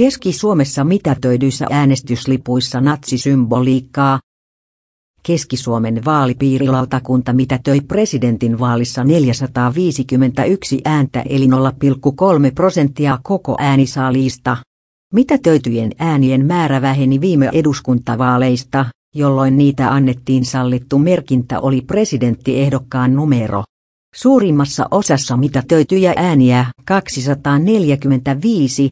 Keski-Suomessa mitätöidyissä äänestyslipuissa natsisymboliikkaa. Keski-Suomen vaalipiirilautakunta mitätöi presidentin vaalissa 451 ääntä eli 0,3 prosenttia koko äänisaaliista. Mitätöityjen äänien määrä väheni viime eduskuntavaaleista, jolloin niitä annettiin sallittu merkintä oli presidenttiehdokkaan numero. Suurimmassa osassa mitätöityjä ääniä 245